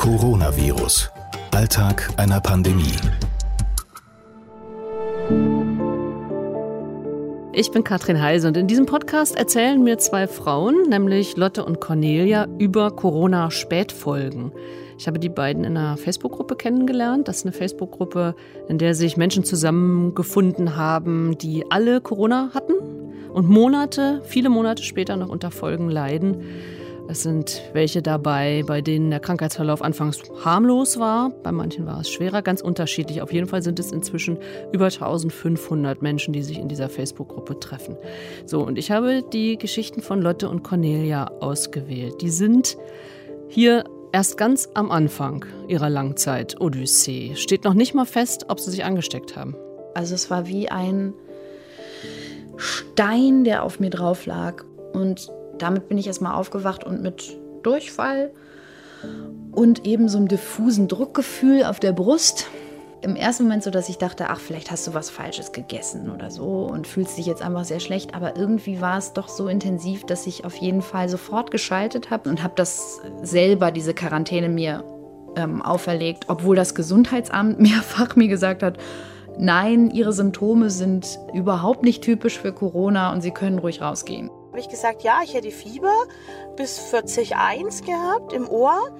Coronavirus. Alltag einer Pandemie. Ich bin Katrin Heise und in diesem Podcast erzählen mir zwei Frauen, nämlich Lotte und Cornelia, über Corona-Spätfolgen. Ich habe die beiden in einer Facebook-Gruppe kennengelernt. Das ist eine Facebook-Gruppe, in der sich Menschen zusammengefunden haben, die alle Corona hatten und Monate, viele Monate später noch unter Folgen leiden. Es sind welche dabei, bei denen der Krankheitsverlauf anfangs harmlos war. Bei manchen war es schwerer, ganz unterschiedlich. Auf jeden Fall sind es inzwischen über 1500 Menschen, die sich in dieser Facebook-Gruppe treffen. So, und ich habe die Geschichten von Lotte und Cornelia ausgewählt. Die sind hier erst ganz am Anfang ihrer Langzeit-Odyssee. Steht noch nicht mal fest, ob sie sich angesteckt haben. Also es war wie ein Stein, der auf mir drauf lag. Und damit bin ich erstmal aufgewacht und mit Durchfall und eben so einem diffusen Druckgefühl auf der Brust. Im ersten Moment so, dass ich dachte, ach, vielleicht hast du was Falsches gegessen oder so und fühlst dich jetzt einfach sehr schlecht. Aber irgendwie war es doch so intensiv, dass ich auf jeden Fall sofort geschaltet habe und habe das selber, diese Quarantäne mir ähm, auferlegt, obwohl das Gesundheitsamt mehrfach mir gesagt hat, nein, ihre Symptome sind überhaupt nicht typisch für Corona und sie können ruhig rausgehen habe ich gesagt, ja, ich hätte Fieber bis 40,1 gehabt im Ohr.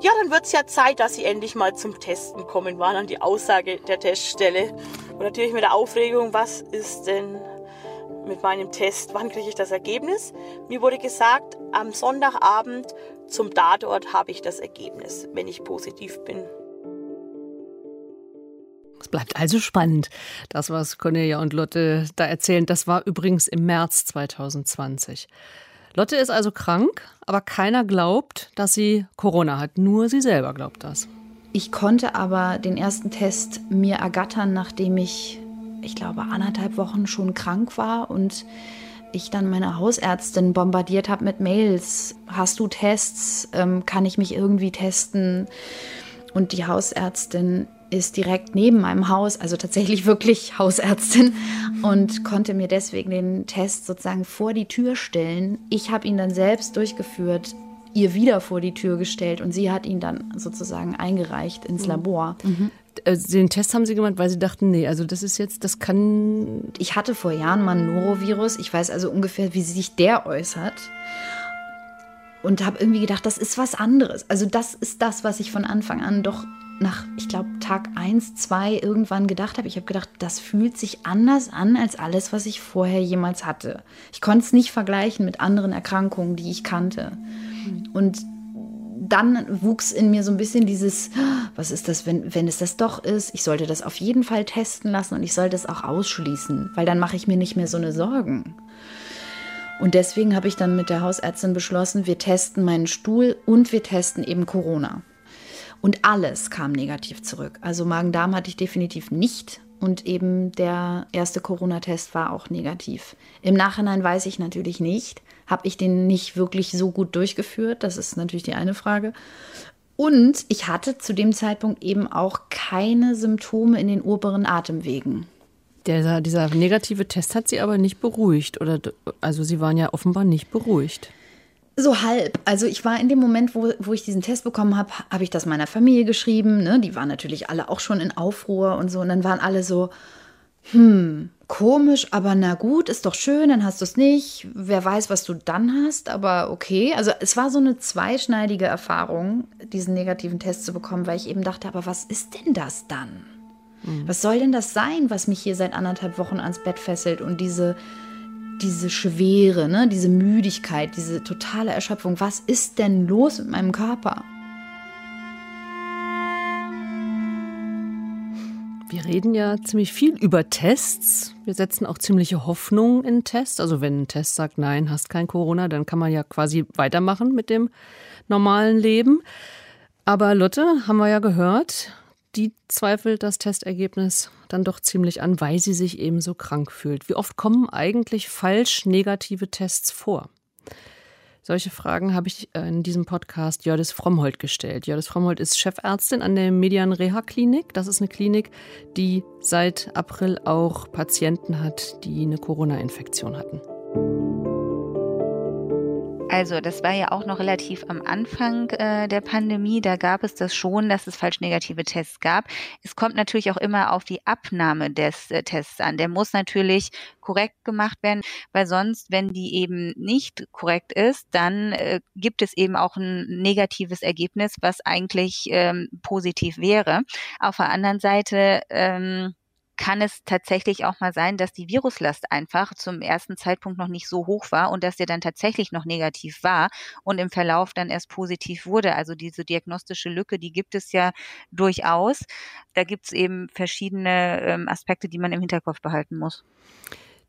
Ja, dann wird es ja Zeit, dass Sie endlich mal zum Testen kommen, war dann die Aussage der Teststelle. Und natürlich mit der Aufregung, was ist denn mit meinem Test, wann kriege ich das Ergebnis? Mir wurde gesagt, am Sonntagabend zum Tatort habe ich das Ergebnis, wenn ich positiv bin. Es bleibt also spannend. Das, was Cornelia und Lotte da erzählen, das war übrigens im März 2020. Lotte ist also krank, aber keiner glaubt, dass sie Corona hat. Nur sie selber glaubt das. Ich konnte aber den ersten Test mir ergattern, nachdem ich, ich glaube, anderthalb Wochen schon krank war und ich dann meine Hausärztin bombardiert habe mit Mails. Hast du Tests? Ähm, kann ich mich irgendwie testen? Und die Hausärztin ist direkt neben meinem Haus, also tatsächlich wirklich Hausärztin und konnte mir deswegen den Test sozusagen vor die Tür stellen. Ich habe ihn dann selbst durchgeführt, ihr wieder vor die Tür gestellt und sie hat ihn dann sozusagen eingereicht ins mhm. Labor. Mhm. Den Test haben Sie gemacht, weil Sie dachten, nee, also das ist jetzt, das kann. Ich hatte vor Jahren mal ein Norovirus. Ich weiß also ungefähr, wie sich der äußert und habe irgendwie gedacht, das ist was anderes. Also das ist das, was ich von Anfang an doch nach, ich glaube, Tag 1, 2 irgendwann gedacht habe. Ich habe gedacht, das fühlt sich anders an als alles, was ich vorher jemals hatte. Ich konnte es nicht vergleichen mit anderen Erkrankungen, die ich kannte. Und dann wuchs in mir so ein bisschen dieses, was ist das, wenn, wenn es das doch ist? Ich sollte das auf jeden Fall testen lassen und ich sollte es auch ausschließen, weil dann mache ich mir nicht mehr so eine Sorgen. Und deswegen habe ich dann mit der Hausärztin beschlossen, wir testen meinen Stuhl und wir testen eben Corona. Und alles kam negativ zurück. Also Magen-Darm hatte ich definitiv nicht. Und eben der erste Corona-Test war auch negativ. Im Nachhinein weiß ich natürlich nicht, habe ich den nicht wirklich so gut durchgeführt. Das ist natürlich die eine Frage. Und ich hatte zu dem Zeitpunkt eben auch keine Symptome in den oberen Atemwegen. Der, dieser negative Test hat Sie aber nicht beruhigt. Oder, also Sie waren ja offenbar nicht beruhigt. So halb. Also ich war in dem Moment, wo, wo ich diesen Test bekommen habe, habe ich das meiner Familie geschrieben. Ne? Die waren natürlich alle auch schon in Aufruhr und so. Und dann waren alle so, hm, komisch, aber na gut, ist doch schön, dann hast du es nicht. Wer weiß, was du dann hast, aber okay. Also es war so eine zweischneidige Erfahrung, diesen negativen Test zu bekommen, weil ich eben dachte, aber was ist denn das dann? Mhm. Was soll denn das sein, was mich hier seit anderthalb Wochen ans Bett fesselt und diese diese Schwere, ne, diese Müdigkeit, diese totale Erschöpfung. Was ist denn los mit meinem Körper? Wir reden ja ziemlich viel über Tests. Wir setzen auch ziemliche Hoffnung in Tests. Also wenn ein Test sagt, nein, hast kein Corona, dann kann man ja quasi weitermachen mit dem normalen Leben. Aber Lotte, haben wir ja gehört, die zweifelt das Testergebnis dann doch ziemlich an, weil sie sich eben so krank fühlt. Wie oft kommen eigentlich falsch negative Tests vor? Solche Fragen habe ich äh, in diesem Podcast Jördis Frommholt gestellt. Jördis Frommholt ist Chefärztin an der Median Reha Klinik. Das ist eine Klinik, die seit April auch Patienten hat, die eine Corona-Infektion hatten. Also das war ja auch noch relativ am Anfang äh, der Pandemie. Da gab es das schon, dass es falsch negative Tests gab. Es kommt natürlich auch immer auf die Abnahme des äh, Tests an. Der muss natürlich korrekt gemacht werden, weil sonst, wenn die eben nicht korrekt ist, dann äh, gibt es eben auch ein negatives Ergebnis, was eigentlich ähm, positiv wäre. Auf der anderen Seite ähm, kann es tatsächlich auch mal sein, dass die Viruslast einfach zum ersten Zeitpunkt noch nicht so hoch war und dass der dann tatsächlich noch negativ war und im Verlauf dann erst positiv wurde. Also diese diagnostische Lücke, die gibt es ja durchaus. Da gibt es eben verschiedene ähm, Aspekte, die man im Hinterkopf behalten muss.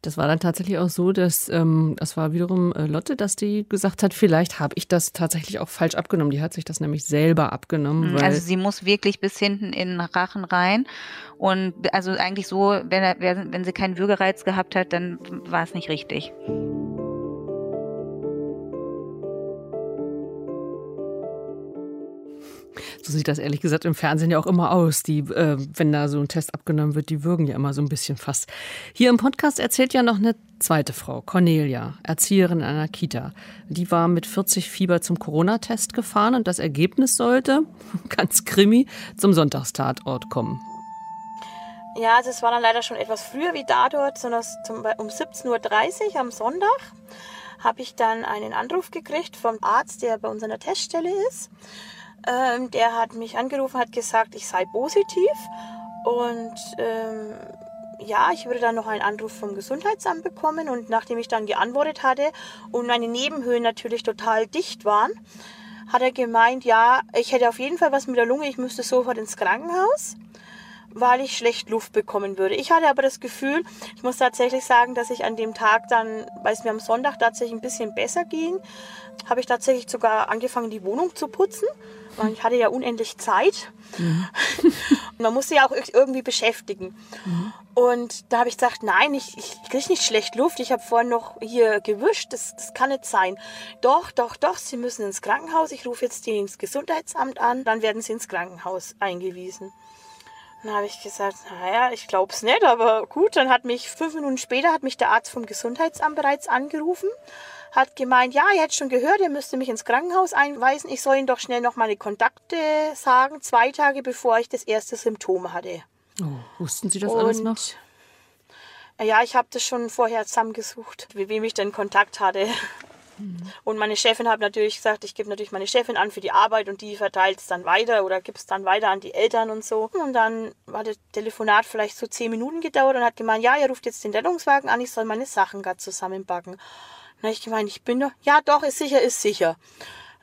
Das war dann tatsächlich auch so, dass ähm, das war wiederum äh, Lotte, dass die gesagt hat, vielleicht habe ich das tatsächlich auch falsch abgenommen. Die hat sich das nämlich selber abgenommen. Mhm, also sie muss wirklich bis hinten in den Rachen rein. Und also eigentlich so, wenn, er, wenn sie keinen Würgereiz gehabt hat, dann war es nicht richtig. So sieht das ehrlich gesagt im Fernsehen ja auch immer aus. Die, äh, wenn da so ein Test abgenommen wird, die würgen ja immer so ein bisschen fast. Hier im Podcast erzählt ja noch eine zweite Frau, Cornelia, Erzieherin einer Kita. Die war mit 40 Fieber zum Corona-Test gefahren und das Ergebnis sollte, ganz krimi, zum Sonntagstatort kommen. Ja, also es war dann leider schon etwas früher wie da dort, sondern um 17.30 Uhr am Sonntag habe ich dann einen Anruf gekriegt vom Arzt, der bei uns an der Teststelle ist. Ähm, der hat mich angerufen, hat gesagt, ich sei positiv. Und ähm, ja, ich würde dann noch einen Anruf vom Gesundheitsamt bekommen. Und nachdem ich dann geantwortet hatte und meine Nebenhöhlen natürlich total dicht waren, hat er gemeint, ja, ich hätte auf jeden Fall was mit der Lunge, ich müsste sofort ins Krankenhaus weil ich schlecht Luft bekommen würde. Ich hatte aber das Gefühl, ich muss tatsächlich sagen, dass ich an dem Tag dann, weil es mir am Sonntag tatsächlich ein bisschen besser ging, habe ich tatsächlich sogar angefangen, die Wohnung zu putzen. Ich hatte ja unendlich Zeit. Mhm. Und man musste ja auch irgendwie beschäftigen. Mhm. Und da habe ich gesagt, nein, ich, ich kriege nicht schlecht Luft. Ich habe vorhin noch hier gewischt. Das, das kann nicht sein. Doch, doch, doch, Sie müssen ins Krankenhaus. Ich rufe jetzt ins Gesundheitsamt an. Dann werden Sie ins Krankenhaus eingewiesen. Dann habe ich gesagt, naja, ich glaube es nicht, aber gut. Dann hat mich fünf Minuten später hat mich der Arzt vom Gesundheitsamt bereits angerufen, hat gemeint, ja, ihr hättet schon gehört, er müsste mich ins Krankenhaus einweisen. Ich soll ihm doch schnell noch meine Kontakte sagen, zwei Tage bevor ich das erste Symptom hatte. Oh, wussten Sie das Und, alles noch? Ja, ich habe das schon vorher zusammengesucht, wie wem ich denn Kontakt hatte. Und meine Chefin hat natürlich gesagt, ich gebe natürlich meine Chefin an für die Arbeit und die verteilt es dann weiter oder gibt es dann weiter an die Eltern und so. Und dann hat das Telefonat vielleicht so zehn Minuten gedauert und hat gemeint, ja, ihr ruft jetzt den Rettungswagen an, ich soll meine Sachen gerade zusammenbacken. Dann habe ich gemeint, ich bin doch, ja doch, ist sicher, ist sicher.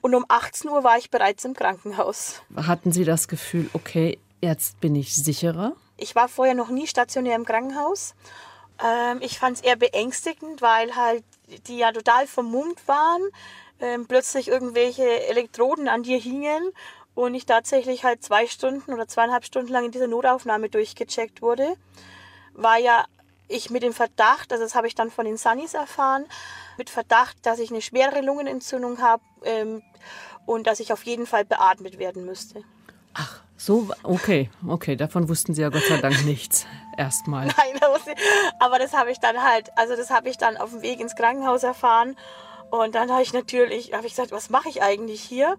Und um 18 Uhr war ich bereits im Krankenhaus. Hatten Sie das Gefühl, okay, jetzt bin ich sicherer? Ich war vorher noch nie stationär im Krankenhaus. Ähm, ich fand es eher beängstigend, weil halt die ja total vermummt waren, ähm, plötzlich irgendwelche Elektroden an dir hingen und ich tatsächlich halt zwei Stunden oder zweieinhalb Stunden lang in dieser Notaufnahme durchgecheckt wurde, war ja ich mit dem Verdacht, also das habe ich dann von den Sunnies erfahren, mit Verdacht, dass ich eine schwere Lungenentzündung habe ähm, und dass ich auf jeden Fall beatmet werden müsste. Ach, so, okay, okay, davon wussten Sie ja Gott sei Dank nichts. Erstmal. Nein, aber das habe ich dann halt, also das habe ich dann auf dem Weg ins Krankenhaus erfahren. Und dann habe ich natürlich, habe ich gesagt, was mache ich eigentlich hier?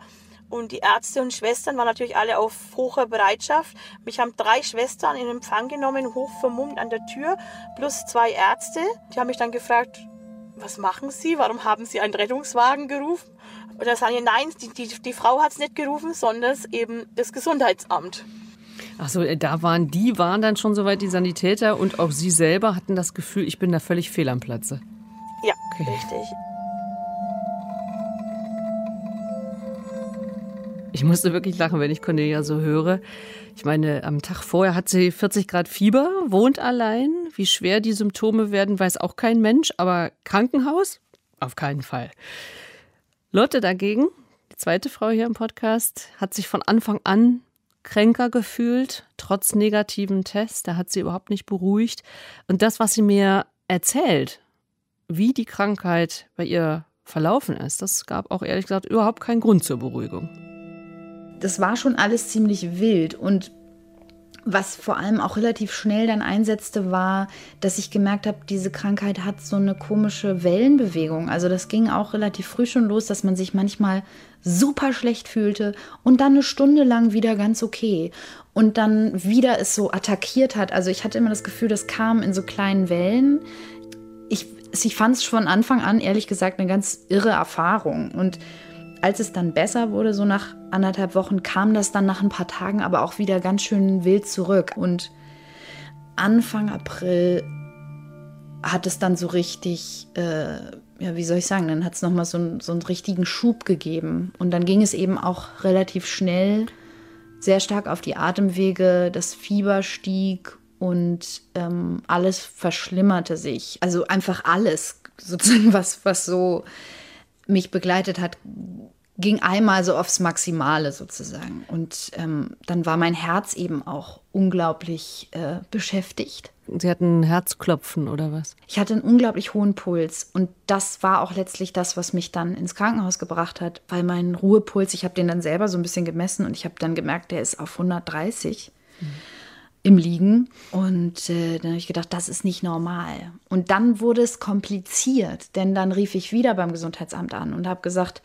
Und die Ärzte und Schwestern waren natürlich alle auf hoher Bereitschaft. Mich haben drei Schwestern in Empfang genommen, hoch vermummt an der Tür, plus zwei Ärzte. Die haben mich dann gefragt, was machen Sie? Warum haben Sie einen Rettungswagen gerufen? Und da sagen die, nein, die, die, die Frau hat es nicht gerufen, sondern eben das Gesundheitsamt. Achso, äh, da waren die, waren dann schon soweit die Sanitäter und auch Sie selber hatten das Gefühl, ich bin da völlig fehl am Platze. Ja, okay. richtig. Ich musste wirklich lachen, wenn ich Cornelia so höre. Ich meine, am Tag vorher hat sie 40 Grad Fieber, wohnt allein. Wie schwer die Symptome werden, weiß auch kein Mensch. Aber Krankenhaus? Auf keinen Fall. Lotte dagegen, die zweite Frau hier im Podcast, hat sich von Anfang an kränker gefühlt, trotz negativen Tests. Da hat sie überhaupt nicht beruhigt. Und das, was sie mir erzählt, wie die Krankheit bei ihr verlaufen ist, das gab auch ehrlich gesagt überhaupt keinen Grund zur Beruhigung. Das war schon alles ziemlich wild und was vor allem auch relativ schnell dann einsetzte, war, dass ich gemerkt habe, diese Krankheit hat so eine komische Wellenbewegung. Also das ging auch relativ früh schon los, dass man sich manchmal super schlecht fühlte und dann eine Stunde lang wieder ganz okay und dann wieder es so attackiert hat. Also ich hatte immer das Gefühl, das kam in so kleinen Wellen. Ich, ich fand es von Anfang an, ehrlich gesagt, eine ganz irre Erfahrung und als es dann besser wurde, so nach anderthalb Wochen, kam das dann nach ein paar Tagen aber auch wieder ganz schön wild zurück. Und Anfang April hat es dann so richtig, äh, ja, wie soll ich sagen, dann hat es nochmal so, so einen richtigen Schub gegeben. Und dann ging es eben auch relativ schnell, sehr stark auf die Atemwege, das Fieber stieg und ähm, alles verschlimmerte sich. Also einfach alles, sozusagen, was, was so mich begleitet hat, ging einmal so aufs Maximale sozusagen. Und ähm, dann war mein Herz eben auch unglaublich äh, beschäftigt. Sie hatten Herzklopfen oder was? Ich hatte einen unglaublich hohen Puls und das war auch letztlich das, was mich dann ins Krankenhaus gebracht hat, weil mein Ruhepuls, ich habe den dann selber so ein bisschen gemessen und ich habe dann gemerkt, der ist auf 130. Mhm im Liegen. Und äh, dann habe ich gedacht, das ist nicht normal. Und dann wurde es kompliziert, denn dann rief ich wieder beim Gesundheitsamt an und habe gesagt,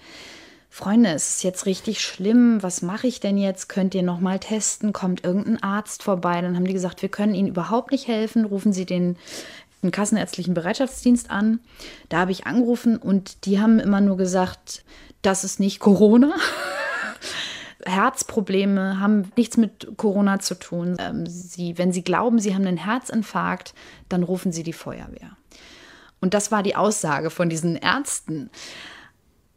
Freunde, es ist jetzt richtig schlimm, was mache ich denn jetzt? Könnt ihr noch mal testen? Kommt irgendein Arzt vorbei? Dann haben die gesagt, wir können Ihnen überhaupt nicht helfen. Rufen Sie den, den Kassenärztlichen Bereitschaftsdienst an. Da habe ich angerufen und die haben immer nur gesagt, das ist nicht Corona. Herzprobleme haben nichts mit Corona zu tun. Ähm, sie, wenn Sie glauben, Sie haben einen Herzinfarkt, dann rufen Sie die Feuerwehr. Und das war die Aussage von diesen Ärzten.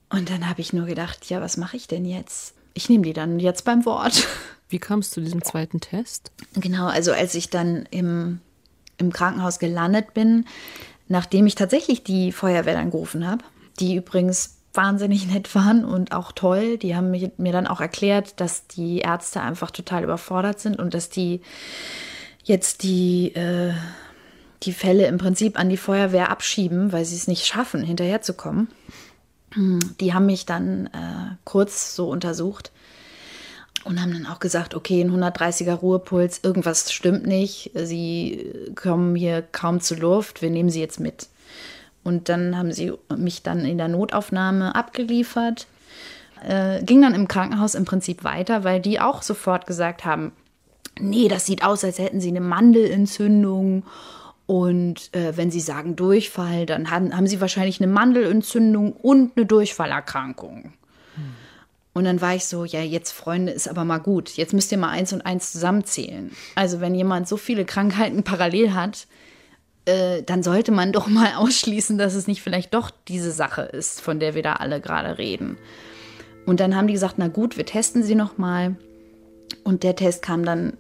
Und dann habe ich nur gedacht, ja, was mache ich denn jetzt? Ich nehme die dann jetzt beim Wort. Wie kamst du zu diesem zweiten Test? Genau, also als ich dann im, im Krankenhaus gelandet bin, nachdem ich tatsächlich die Feuerwehr dann gerufen habe, die übrigens wahnsinnig nett waren und auch toll. Die haben mir, mir dann auch erklärt, dass die Ärzte einfach total überfordert sind und dass die jetzt die, äh, die Fälle im Prinzip an die Feuerwehr abschieben, weil sie es nicht schaffen, hinterherzukommen. Die haben mich dann äh, kurz so untersucht und haben dann auch gesagt, okay, ein 130er Ruhepuls, irgendwas stimmt nicht, sie kommen hier kaum zur Luft, wir nehmen sie jetzt mit. Und dann haben sie mich dann in der Notaufnahme abgeliefert, äh, ging dann im Krankenhaus im Prinzip weiter, weil die auch sofort gesagt haben, nee, das sieht aus, als hätten sie eine Mandelentzündung und äh, wenn Sie sagen Durchfall, dann haben, haben Sie wahrscheinlich eine Mandelentzündung und eine Durchfallerkrankung. Hm. Und dann war ich so, ja, jetzt Freunde, ist aber mal gut. Jetzt müsst ihr mal eins und eins zusammenzählen. Also wenn jemand so viele Krankheiten parallel hat, äh, dann sollte man doch mal ausschließen, dass es nicht vielleicht doch diese Sache ist, von der wir da alle gerade reden. Und dann haben die gesagt, na gut, wir testen sie noch mal. Und der Test kam dann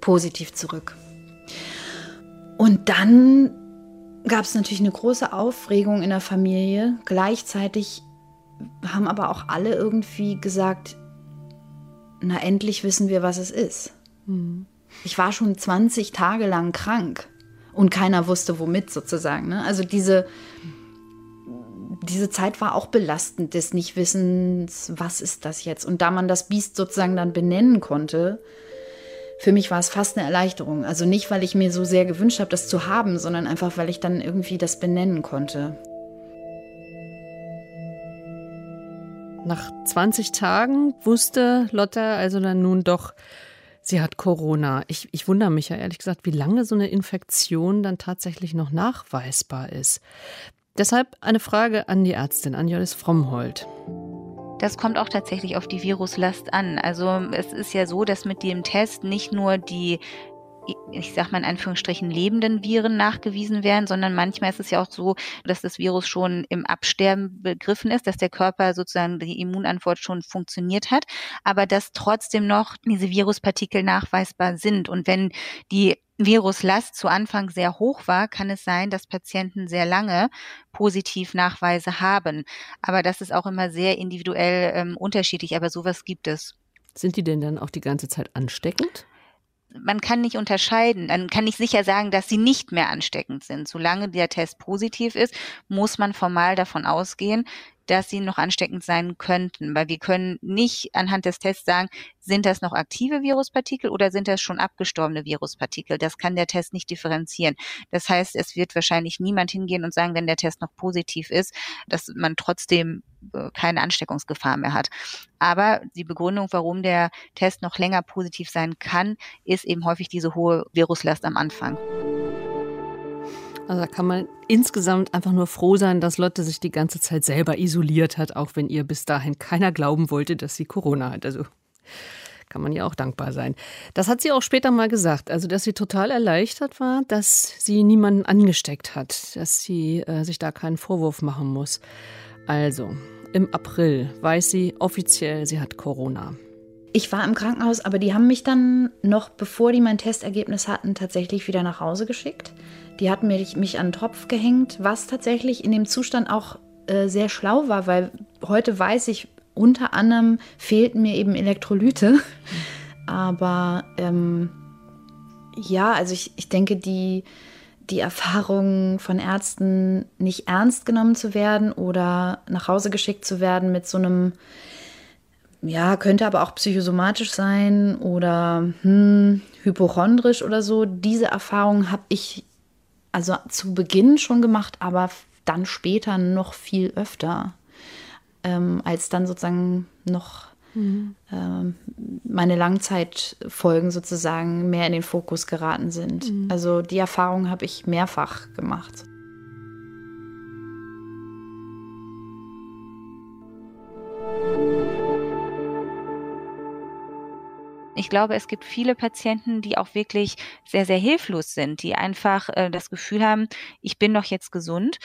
positiv zurück. Und dann gab es natürlich eine große Aufregung in der Familie. Gleichzeitig haben aber auch alle irgendwie gesagt, na endlich wissen wir, was es ist. Mhm. Ich war schon 20 Tage lang krank und keiner wusste womit sozusagen. Ne? Also diese, diese Zeit war auch belastend des Nichtwissens, was ist das jetzt? Und da man das Biest sozusagen dann benennen konnte, für mich war es fast eine Erleichterung. Also nicht, weil ich mir so sehr gewünscht habe, das zu haben, sondern einfach, weil ich dann irgendwie das benennen konnte. Nach 20 Tagen wusste Lotta also dann nun doch, sie hat Corona. Ich, ich wundere mich ja ehrlich gesagt, wie lange so eine Infektion dann tatsächlich noch nachweisbar ist. Deshalb eine Frage an die Ärztin, an Jolis Frommhold. Das kommt auch tatsächlich auf die Viruslast an. Also es ist ja so, dass mit dem Test nicht nur die ich sag mal in Anführungsstrichen lebenden Viren nachgewiesen werden, sondern manchmal ist es ja auch so, dass das Virus schon im Absterben begriffen ist, dass der Körper sozusagen die Immunantwort schon funktioniert hat, aber dass trotzdem noch diese Viruspartikel nachweisbar sind. Und wenn die Viruslast zu Anfang sehr hoch war, kann es sein, dass Patienten sehr lange Positivnachweise haben. Aber das ist auch immer sehr individuell ähm, unterschiedlich, aber sowas gibt es. Sind die denn dann auch die ganze Zeit ansteckend? Man kann nicht unterscheiden, man kann nicht sicher sagen, dass sie nicht mehr ansteckend sind. Solange der Test positiv ist, muss man formal davon ausgehen, dass sie noch ansteckend sein könnten, weil wir können nicht anhand des Tests sagen, sind das noch aktive Viruspartikel oder sind das schon abgestorbene Viruspartikel? Das kann der Test nicht differenzieren. Das heißt, es wird wahrscheinlich niemand hingehen und sagen, wenn der Test noch positiv ist, dass man trotzdem äh, keine Ansteckungsgefahr mehr hat. Aber die Begründung, warum der Test noch länger positiv sein kann, ist eben häufig diese hohe Viruslast am Anfang. Also da kann man insgesamt einfach nur froh sein, dass Lotte sich die ganze Zeit selber isoliert hat, auch wenn ihr bis dahin keiner glauben wollte, dass sie Corona hat. Also kann man ihr auch dankbar sein. Das hat sie auch später mal gesagt, also dass sie total erleichtert war, dass sie niemanden angesteckt hat, dass sie äh, sich da keinen Vorwurf machen muss. Also, im April weiß sie offiziell, sie hat Corona. Ich war im Krankenhaus, aber die haben mich dann noch, bevor die mein Testergebnis hatten, tatsächlich wieder nach Hause geschickt. Die hatten mich, mich an den Tropf gehängt, was tatsächlich in dem Zustand auch äh, sehr schlau war, weil heute weiß ich, unter anderem fehlten mir eben Elektrolyte. Aber ähm, ja, also ich, ich denke, die, die Erfahrung von Ärzten, nicht ernst genommen zu werden oder nach Hause geschickt zu werden mit so einem, ja, könnte aber auch psychosomatisch sein oder hm, hypochondrisch oder so, diese Erfahrung habe ich also zu Beginn schon gemacht, aber dann später noch viel öfter, ähm, als dann sozusagen noch mhm. ähm, meine Langzeitfolgen sozusagen mehr in den Fokus geraten sind. Mhm. Also die Erfahrung habe ich mehrfach gemacht. Ich glaube, es gibt viele Patienten, die auch wirklich sehr, sehr hilflos sind, die einfach äh, das Gefühl haben, ich bin doch jetzt gesund,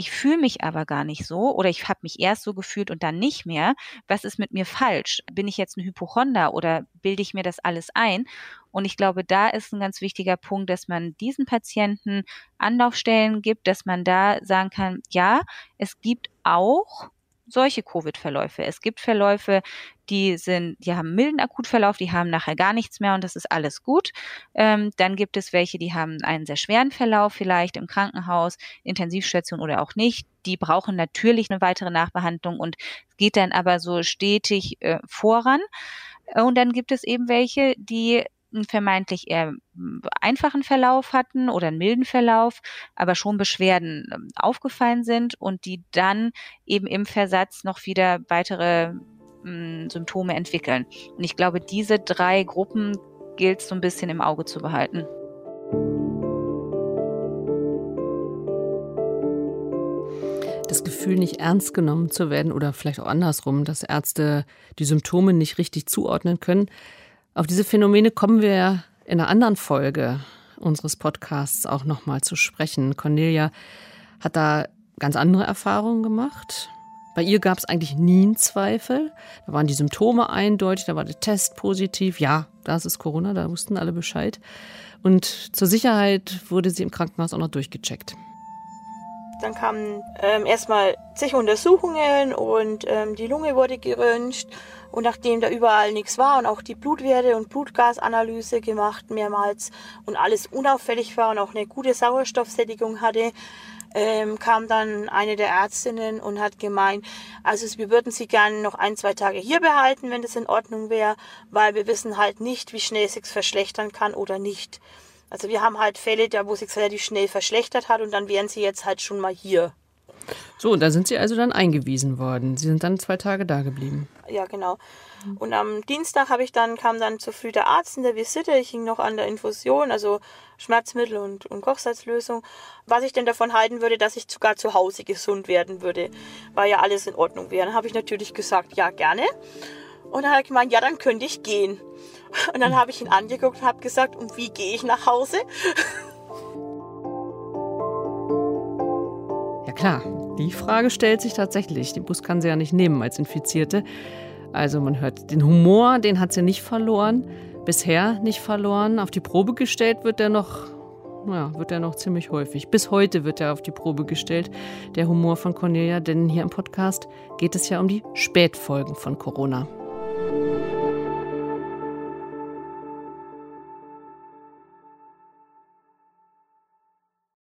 ich fühle mich aber gar nicht so oder ich habe mich erst so gefühlt und dann nicht mehr. Was ist mit mir falsch? Bin ich jetzt ein Hypochonder oder bilde ich mir das alles ein? Und ich glaube, da ist ein ganz wichtiger Punkt, dass man diesen Patienten Anlaufstellen gibt, dass man da sagen kann, ja, es gibt auch solche Covid-Verläufe. Es gibt Verläufe, die sind, die haben milden Akutverlauf, die haben nachher gar nichts mehr und das ist alles gut. Ähm, dann gibt es welche, die haben einen sehr schweren Verlauf, vielleicht im Krankenhaus, Intensivstation oder auch nicht. Die brauchen natürlich eine weitere Nachbehandlung und geht dann aber so stetig äh, voran. Und dann gibt es eben welche, die vermeintlich eher hm, einfachen Verlauf hatten oder einen milden Verlauf, aber schon Beschwerden ähm, aufgefallen sind und die dann eben im Versatz noch wieder weitere hm, Symptome entwickeln. Und ich glaube, diese drei Gruppen gilt es so ein bisschen im Auge zu behalten. das Gefühl, nicht ernst genommen zu werden oder vielleicht auch andersrum, dass Ärzte die Symptome nicht richtig zuordnen können, auf diese Phänomene kommen wir in einer anderen Folge unseres Podcasts auch nochmal zu sprechen. Cornelia hat da ganz andere Erfahrungen gemacht. Bei ihr gab es eigentlich nie einen Zweifel. Da waren die Symptome eindeutig, da war der Test positiv. Ja, das ist Corona, da wussten alle Bescheid. Und zur Sicherheit wurde sie im Krankenhaus auch noch durchgecheckt. Dann kamen ähm, erstmal zig Untersuchungen und ähm, die Lunge wurde geröntgt. Und nachdem da überall nichts war und auch die Blutwerte und Blutgasanalyse gemacht mehrmals und alles unauffällig war und auch eine gute Sauerstoffsättigung hatte, ähm, kam dann eine der Ärztinnen und hat gemeint, also wir würden sie gerne noch ein, zwei Tage hier behalten, wenn das in Ordnung wäre, weil wir wissen halt nicht, wie schnell sich's verschlechtern kann oder nicht. Also wir haben halt Fälle, da wo sich relativ schnell verschlechtert hat und dann wären sie jetzt halt schon mal hier. So, da sind Sie also dann eingewiesen worden. Sie sind dann zwei Tage da geblieben. Ja, genau. Und am Dienstag habe ich dann, kam dann zu früh der Arzt in der Visite. Ich hing noch an der Infusion, also Schmerzmittel und, und Kochsalzlösung. Was ich denn davon halten würde, dass ich sogar zu Hause gesund werden würde, weil ja alles in Ordnung wäre. Dann habe ich natürlich gesagt, ja, gerne. Und dann hat er gemeint, ja, dann könnte ich gehen. Und dann habe ich ihn angeguckt und habe gesagt, und wie gehe ich nach Hause? Ja klar, die Frage stellt sich tatsächlich. Den Bus kann sie ja nicht nehmen als Infizierte. Also man hört, den Humor, den hat sie nicht verloren, bisher nicht verloren. Auf die Probe gestellt wird er noch, ja, wird er noch ziemlich häufig. Bis heute wird er auf die Probe gestellt, der Humor von Cornelia, denn hier im Podcast geht es ja um die Spätfolgen von Corona.